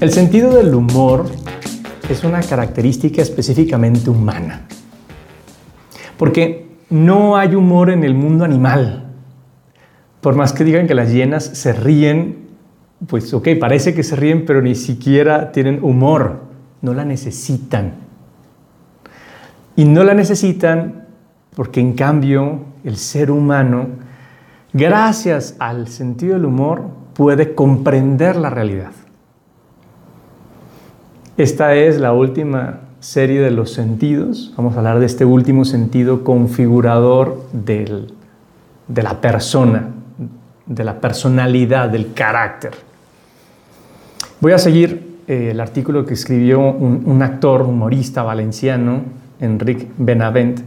El sentido del humor es una característica específicamente humana. Porque no hay humor en el mundo animal. Por más que digan que las hienas se ríen, pues ok, parece que se ríen, pero ni siquiera tienen humor. No la necesitan. Y no la necesitan porque en cambio el ser humano, gracias al sentido del humor, puede comprender la realidad. Esta es la última serie de los sentidos. Vamos a hablar de este último sentido configurador de la persona, de la personalidad, del carácter. Voy a seguir eh, el artículo que escribió un, actor humorista valenciano, Enrique Benavent.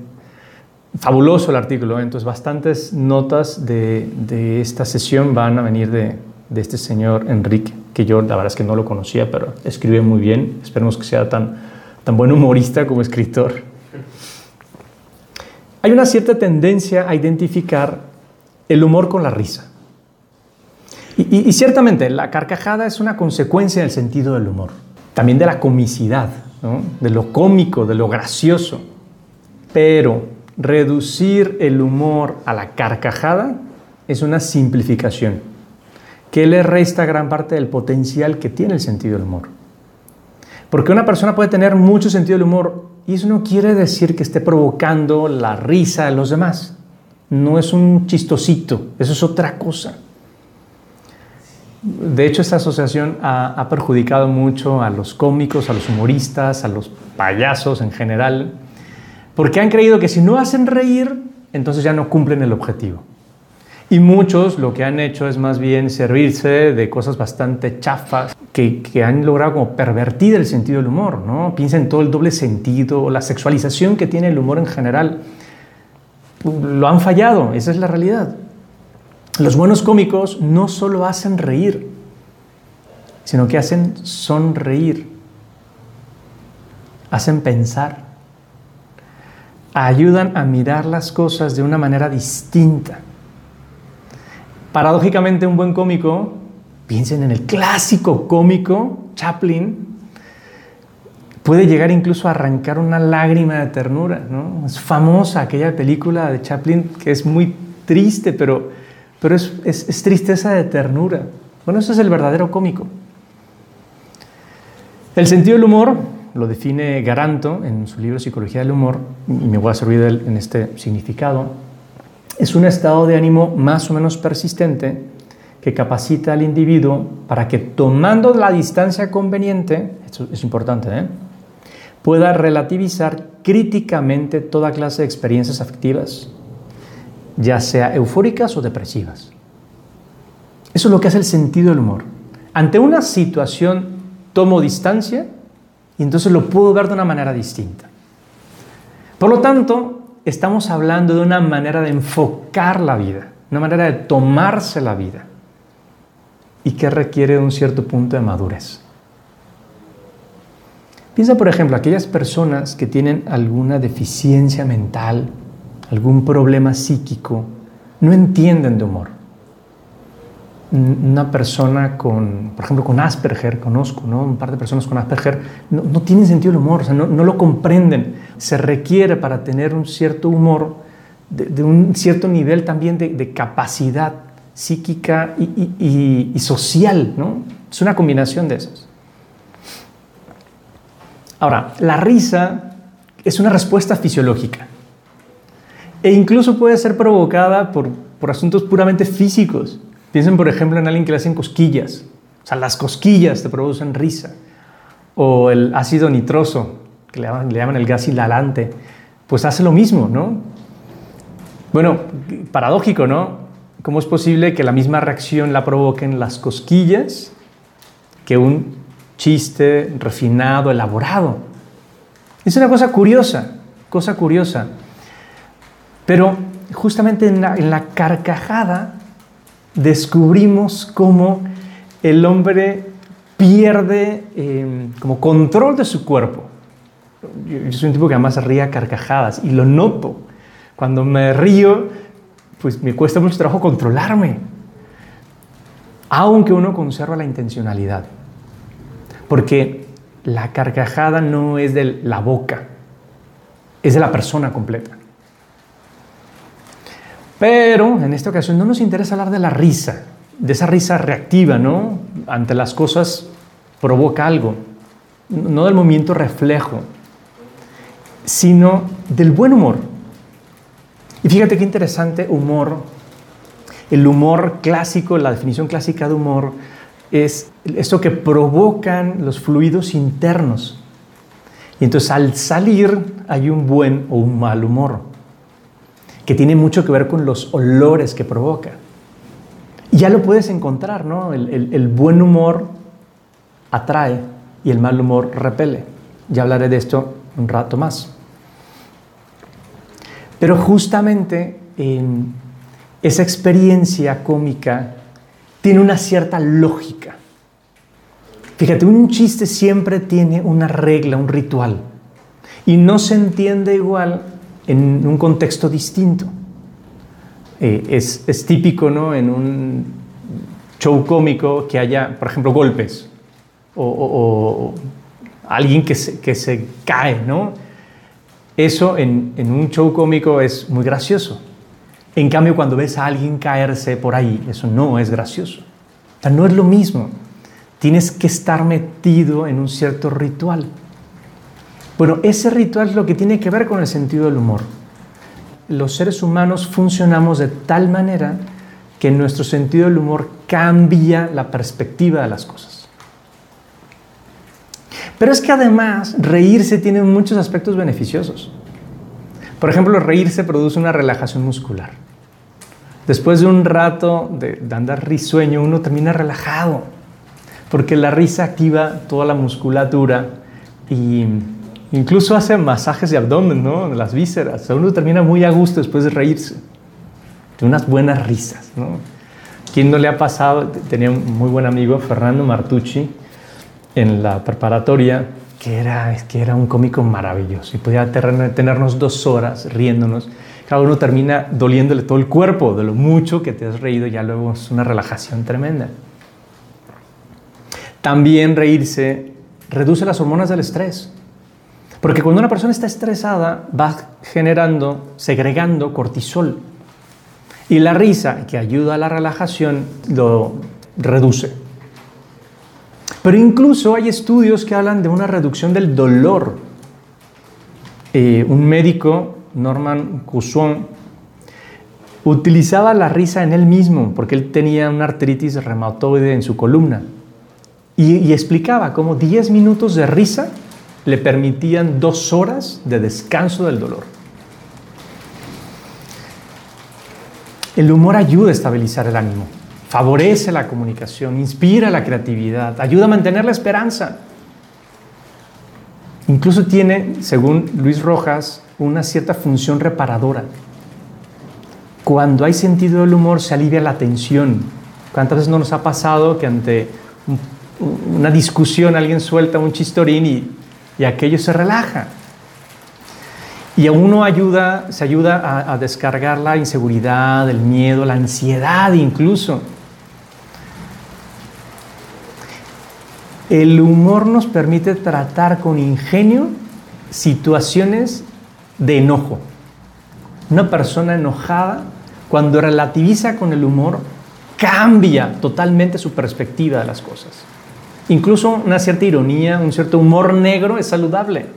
Fabuloso el artículo, ¿eh? entonces bastantes notas de, esta sesión van a venir de, de este señor Enrique que yo la verdad es que no lo conocía, pero escribe muy bien. Esperemos que sea tan, tan buen humorista como escritor. Hay una cierta tendencia a identificar el humor con la risa. Y, ciertamente la carcajada es una consecuencia del sentido del humor, también de la comicidad, de lo cómico, de lo gracioso. Pero reducir el humor a la carcajada es una simplificación que le resta gran parte del potencial que tiene el sentido del humor. Porque una persona puede tener mucho sentido del humor y eso no quiere decir que esté provocando la risa de los demás. No es un chistosito, eso es otra cosa. De hecho, esta asociación ha, ha, perjudicado mucho a los cómicos, a los humoristas, a los payasos en general, porque han creído que si no hacen reír, entonces ya no cumplen el objetivo. Y muchos lo que han hecho es más bien servirse de cosas bastante chafas que, que, han logrado pervertir el sentido del humor, ¿no? Piensa en todo el doble sentido, la sexualización que tiene el humor en general. Lo han fallado, esa es la realidad. Los buenos cómicos no solo hacen reír, sino que hacen sonreír, hacen pensar, ayudan a mirar las cosas de una manera distinta. Paradójicamente, un buen cómico, piensen en el clásico cómico, Chaplin, puede llegar incluso a arrancar una lágrima de ternura. ¿no? Es famosa aquella película de Chaplin que es muy triste, pero, pero es, es, tristeza de ternura. Bueno, eso es el verdadero cómico. El sentido del humor lo define Garanto en su libro Psicología del Humor, y me voy a servir de él en este significado es un estado de ánimo más o menos persistente que capacita al individuo para que tomando la distancia conveniente, esto es importante, ¿eh? pueda relativizar críticamente toda clase de experiencias afectivas, ya sea eufóricas o depresivas. Eso es lo que hace el sentido del humor. Ante una situación tomo distancia y entonces lo puedo ver de una manera distinta. Por lo tanto, estamos hablando de una manera de enfocar la vida, una manera de tomarse la vida y que requiere un cierto punto de madurez. Piensa, por ejemplo, aquellas personas que tienen alguna deficiencia mental, algún problema psíquico, no entienden de humor una persona con, por ejemplo, con Asperger, conozco, ¿no? Un par de personas con Asperger, no, no tienen sentido del humor, o sea, no, lo comprenden. Se requiere para tener un cierto humor, de, un cierto nivel también de, capacidad psíquica y, social, ¿no? Es una combinación de esos. Ahora, la risa es una respuesta fisiológica e incluso puede ser provocada por, por asuntos puramente físicos. Piensen, por ejemplo, en alguien que le hacen cosquillas. O sea, las cosquillas te producen risa. O el ácido nitroso, que le llaman, el gas hilarante, pues hace lo mismo, ¿no? Bueno, paradójico, ¿no? ¿Cómo es posible que la misma reacción la provoquen las cosquillas que un chiste refinado, elaborado? Es una cosa curiosa, cosa curiosa. Pero justamente en la, carcajada descubrimos cómo el hombre pierde em, como control de su cuerpo. Yo, soy un tipo que además ríe a carcajadas y lo noto. Cuando me río, pues me cuesta mucho trabajo controlarme, aunque uno conserva la intencionalidad. Porque la carcajada no es de la boca, es de la persona completa. Pero en esta ocasión no nos interesa hablar de la risa, de esa risa reactiva, ¿no? Ante las cosas provoca algo, no del movimiento reflejo, sino del buen humor. Y fíjate qué interesante humor. El humor clásico, la definición clásica de humor, es esto que provocan los fluidos internos. Y entonces al salir hay un buen o un mal humor, que tiene mucho que ver con los olores que provoca. Y ya lo puedes encontrar, ¿no? El, buen humor atrae y el mal humor repele. Ya hablaré de esto un rato más. Pero justamente en esa experiencia cómica tiene una cierta lógica. Fíjate, un chiste siempre tiene una regla, un ritual, y no se entiende igual en un contexto distinto. Eh, es, típico ¿no? en un show cómico que haya, por ejemplo, golpes o, alguien que se, que se, cae, ¿no? Eso en, en un show cómico es muy gracioso. En cambio, cuando ves a alguien caerse por ahí, eso no es gracioso. O sea, no es lo mismo. Tienes que estar metido en un cierto ritual. Bueno, ese ritual es lo que tiene que ver con el sentido del humor. Los seres humanos funcionamos de tal manera que nuestro sentido del humor cambia la perspectiva de las cosas. Pero es que además reírse tiene muchos aspectos beneficiosos. Por ejemplo, reírse produce una relajación muscular. Después de un rato de, andar risueño, uno termina relajado, porque la risa activa toda la musculatura y incluso hace masajes de abdomen, ¿no? Las vísceras. uno termina muy a gusto después de reírse, de unas buenas risas, ¿no? ¿Quién no le ha pasado? Tenía un muy buen amigo, Fernando Martucci, en la preparatoria, que era, que era un cómico maravilloso y podía tenernos dos horas riéndonos. Cada uno termina doliéndole todo el cuerpo de lo mucho que te has reído, ya luego es una relajación tremenda. También reírse reduce las hormonas del estrés. Porque cuando una persona está estresada, va generando, segregando cortisol. Y la risa, que ayuda a la relajación, lo reduce. Pero incluso hay estudios que hablan de una reducción del dolor. Eh, un médico, Norman Cusson, utilizaba la risa en él mismo porque él tenía una artritis reumatoide en su columna. Y, y explicaba cómo 10 minutos de risa le permitían dos horas de descanso del dolor. El humor ayuda a estabilizar el ánimo favorece la comunicación, inspira la creatividad, ayuda a mantener la esperanza. Incluso tiene, según Luis Rojas, una cierta función reparadora. Cuando hay sentido del humor se alivia la tensión. ¿Cuántas veces no nos ha pasado que ante una discusión alguien suelta un chistorín y, y aquello se relaja? Y a uno ayuda, se ayuda a, a descargar la inseguridad, el miedo, la ansiedad incluso. El humor nos permite tratar con ingenio situaciones de enojo. Una persona enojada, cuando relativiza con el humor, cambia totalmente su perspectiva de las cosas. Incluso una cierta ironía, un cierto humor negro es saludable.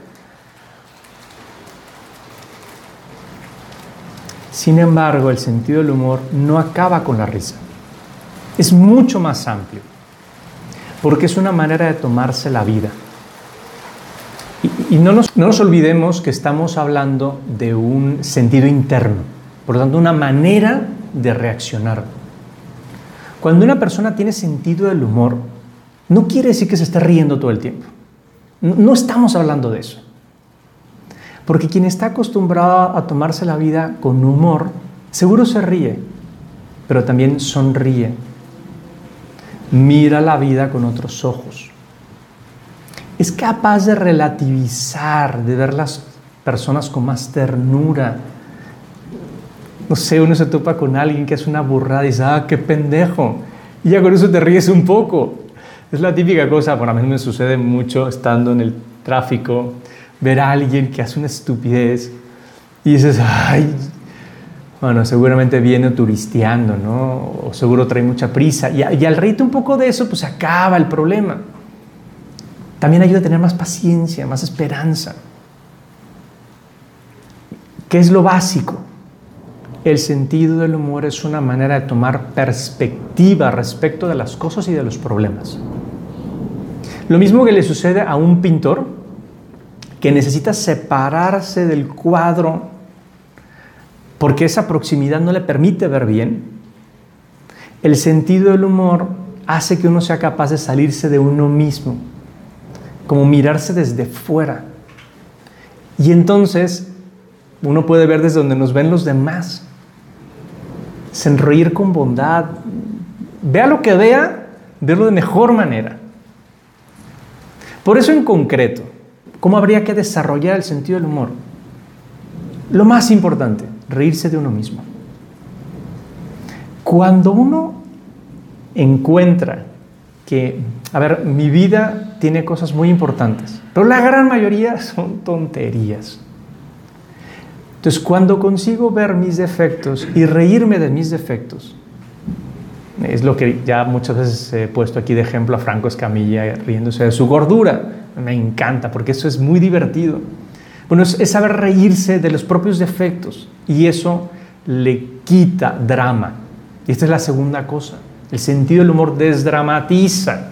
Sin embargo, el sentido del humor no acaba con la risa. Es mucho más amplio porque es una manera de tomarse la vida. Y, no, nos, no nos olvidemos que estamos hablando de un sentido interno, por lo tanto una manera de reaccionar. Cuando una persona tiene sentido del humor, no quiere decir que se esté riendo todo el tiempo. No, estamos hablando de eso. Porque quien está acostumbrado a tomarse la vida con humor, seguro se ríe, pero también sonríe mira la vida con otros ojos. Es capaz de relativizar, de ver las personas con más ternura. No sé, uno se topa con alguien que es una burrada y dice, ah, qué pendejo. Y ya con eso te ríes un poco. Es la típica cosa, bueno, a mí me sucede mucho estando en el tráfico, ver a alguien que hace una estupidez y dices, ay, bueno, seguramente viene turisteando, ¿no? O seguro trae mucha prisa. Y, al reírte un poco de eso, pues acaba el problema. También ayuda a tener más paciencia, más esperanza. ¿Qué es lo básico? El sentido del humor es una manera de tomar perspectiva respecto de las cosas y de los problemas. Lo mismo que le sucede a un pintor que necesita separarse del cuadro porque esa proximidad no le permite ver bien. El sentido del humor hace que uno sea capaz de salirse de uno mismo, como mirarse desde fuera. Y entonces uno puede ver desde donde nos ven los demás sonreír con bondad, vea lo que vea, verlo de mejor manera. Por eso en concreto, ¿cómo habría que desarrollar el sentido del humor? Lo más importante, reírse de uno mismo. Cuando uno encuentra que, a ver, mi vida tiene cosas muy importantes, pero la gran mayoría son tonterías. Entonces, cuando consigo ver mis defectos y reírme de mis defectos, es lo que ya muchas veces he puesto aquí de ejemplo a Franco Escamilla riéndose de su gordura. Me encanta porque eso es muy divertido. Bueno, es, saber reírse de los propios defectos y eso le quita drama. Y esta es la segunda cosa. El sentido del humor desdramatiza.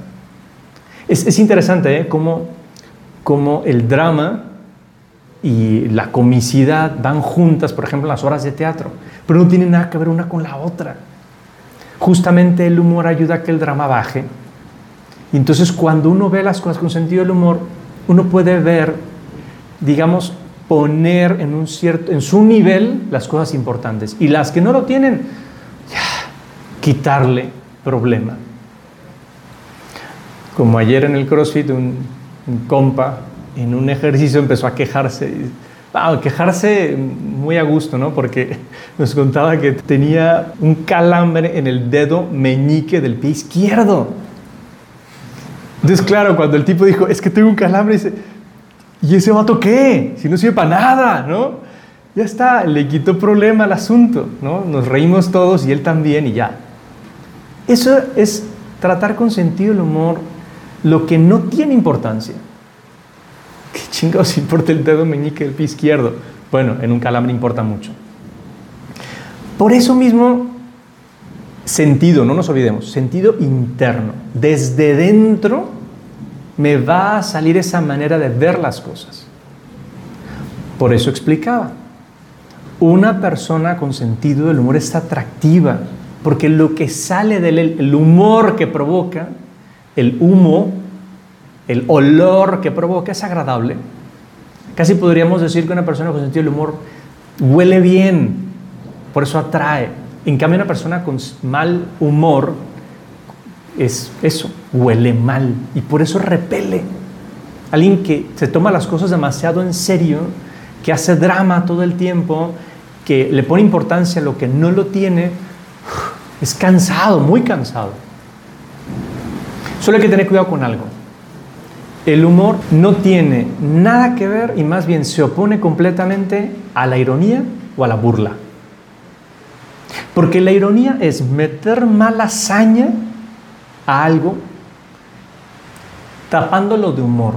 Es, es interesante ¿eh? cómo, cómo el drama y la comicidad van juntas, por ejemplo, en las horas de teatro, pero no tienen nada que ver una con la otra. Justamente el humor ayuda a que el drama baje. Y entonces cuando uno ve las cosas con sentido del humor, uno puede ver, digamos, poner en, un cierto, en su nivel las cosas importantes. Y las que no lo tienen, quitarle problema. Como ayer en el CrossFit, un, compa en un ejercicio empezó a quejarse. a quejarse muy a gusto, ¿no? Porque nos contaba que tenía un calambre en el dedo meñique del pie izquierdo. Entonces, claro, cuando el tipo dijo, es que tengo un calambre, dice, ¿y ese vato qué? Si no sirve para nada, ¿no? Ya está, le quitó problema al asunto, ¿no? Nos reímos todos y él también y ya. Eso es tratar con sentido el humor lo que no tiene importancia. ¿Qué chingados importa el dedo meñique del pie izquierdo? Bueno, en un calambre importa mucho. Por eso mismo, sentido, no nos olvidemos, sentido interno. Desde dentro me va a salir esa manera de ver las cosas. Por eso explicaba, una persona con sentido del humor es atractiva, porque lo que sale del humor que provoca, el humo, el olor que provoca es agradable. Casi podríamos decir que una persona con sentido del humor huele bien, por eso atrae. En cambio, una persona con mal humor es eso, huele mal y por eso repele. Alguien que se toma las cosas demasiado en serio, que hace drama todo el tiempo, que le pone importancia a lo que no lo tiene, es cansado, muy cansado. Solo hay que tener cuidado con algo. El humor no tiene nada que ver y más bien se opone completamente a la ironía o a la burla. Porque la ironía es meter mala hazaña a algo tapándolo de humor.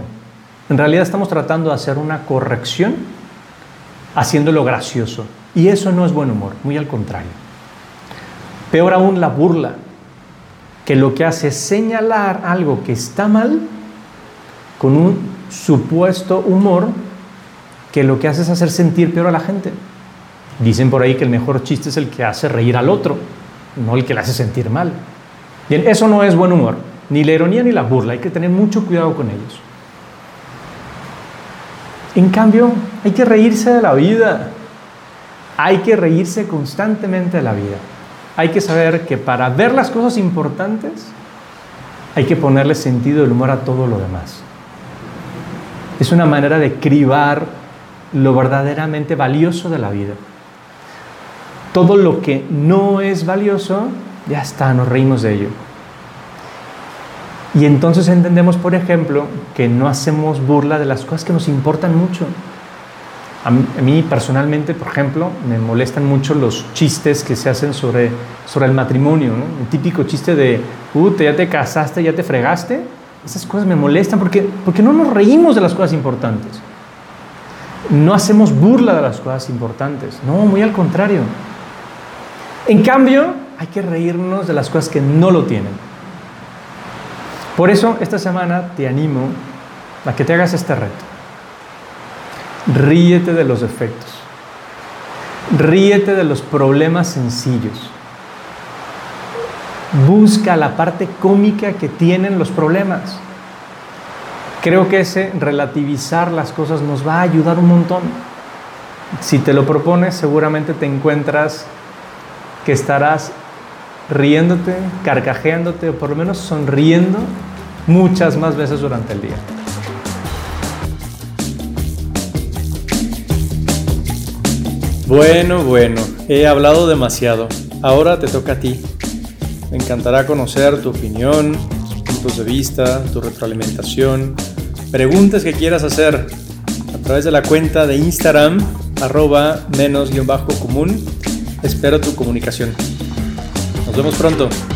En realidad estamos tratando de hacer una corrección haciéndolo gracioso. Y eso no es buen humor, muy al contrario. Peor aún la burla, que lo que hace es señalar algo que está mal con un supuesto humor que lo que hace es hacer sentir peor a la gente. Dicen por ahí que el mejor chiste es el que hace reír al otro, no el que le hace sentir mal. Bien, eso no es buen humor, ni la ironía ni la burla, hay que tener mucho cuidado con ellos. En cambio, hay que reírse de la vida, hay que reírse constantemente de la vida. Hay que saber que para ver las cosas importantes hay que ponerle sentido del humor a todo lo demás. Es una manera de cribar lo verdaderamente valioso de la vida. Todo lo que no es valioso, ya está, nos reímos de ello. Y entonces entendemos, por ejemplo, que no hacemos burla de las cosas que nos importan mucho. A mí, personalmente, por ejemplo, me molestan mucho los chistes que se hacen sobre, sobre el matrimonio. ¿no? Un típico chiste de, uh, ya te casaste, ya te fregaste. Esas cosas me molestan porque, porque no nos reímos de las cosas importantes. No hacemos burla de las cosas importantes. No, muy al contrario. En cambio, hay que reírnos de las cosas que no lo tienen. Por eso esta semana te animo a que te hagas este reto. Ríete de los defectos. Ríete de los problemas sencillos. Busca la parte cómica que tienen los problemas. Creo que ese relativizar las cosas nos va a ayudar un montón. Si te lo propones, seguramente te encuentras que estarás riéndote, carcajeándote o por lo menos sonriendo muchas más veces durante el día. Bueno, bueno, he hablado demasiado. Ahora te toca a ti. Me encantará conocer tu opinión, tus puntos de vista, tu retroalimentación, preguntas que quieras hacer a través de la cuenta de Instagram arroba menos guion bajo común. Espero tu comunicación. Nos vemos pronto.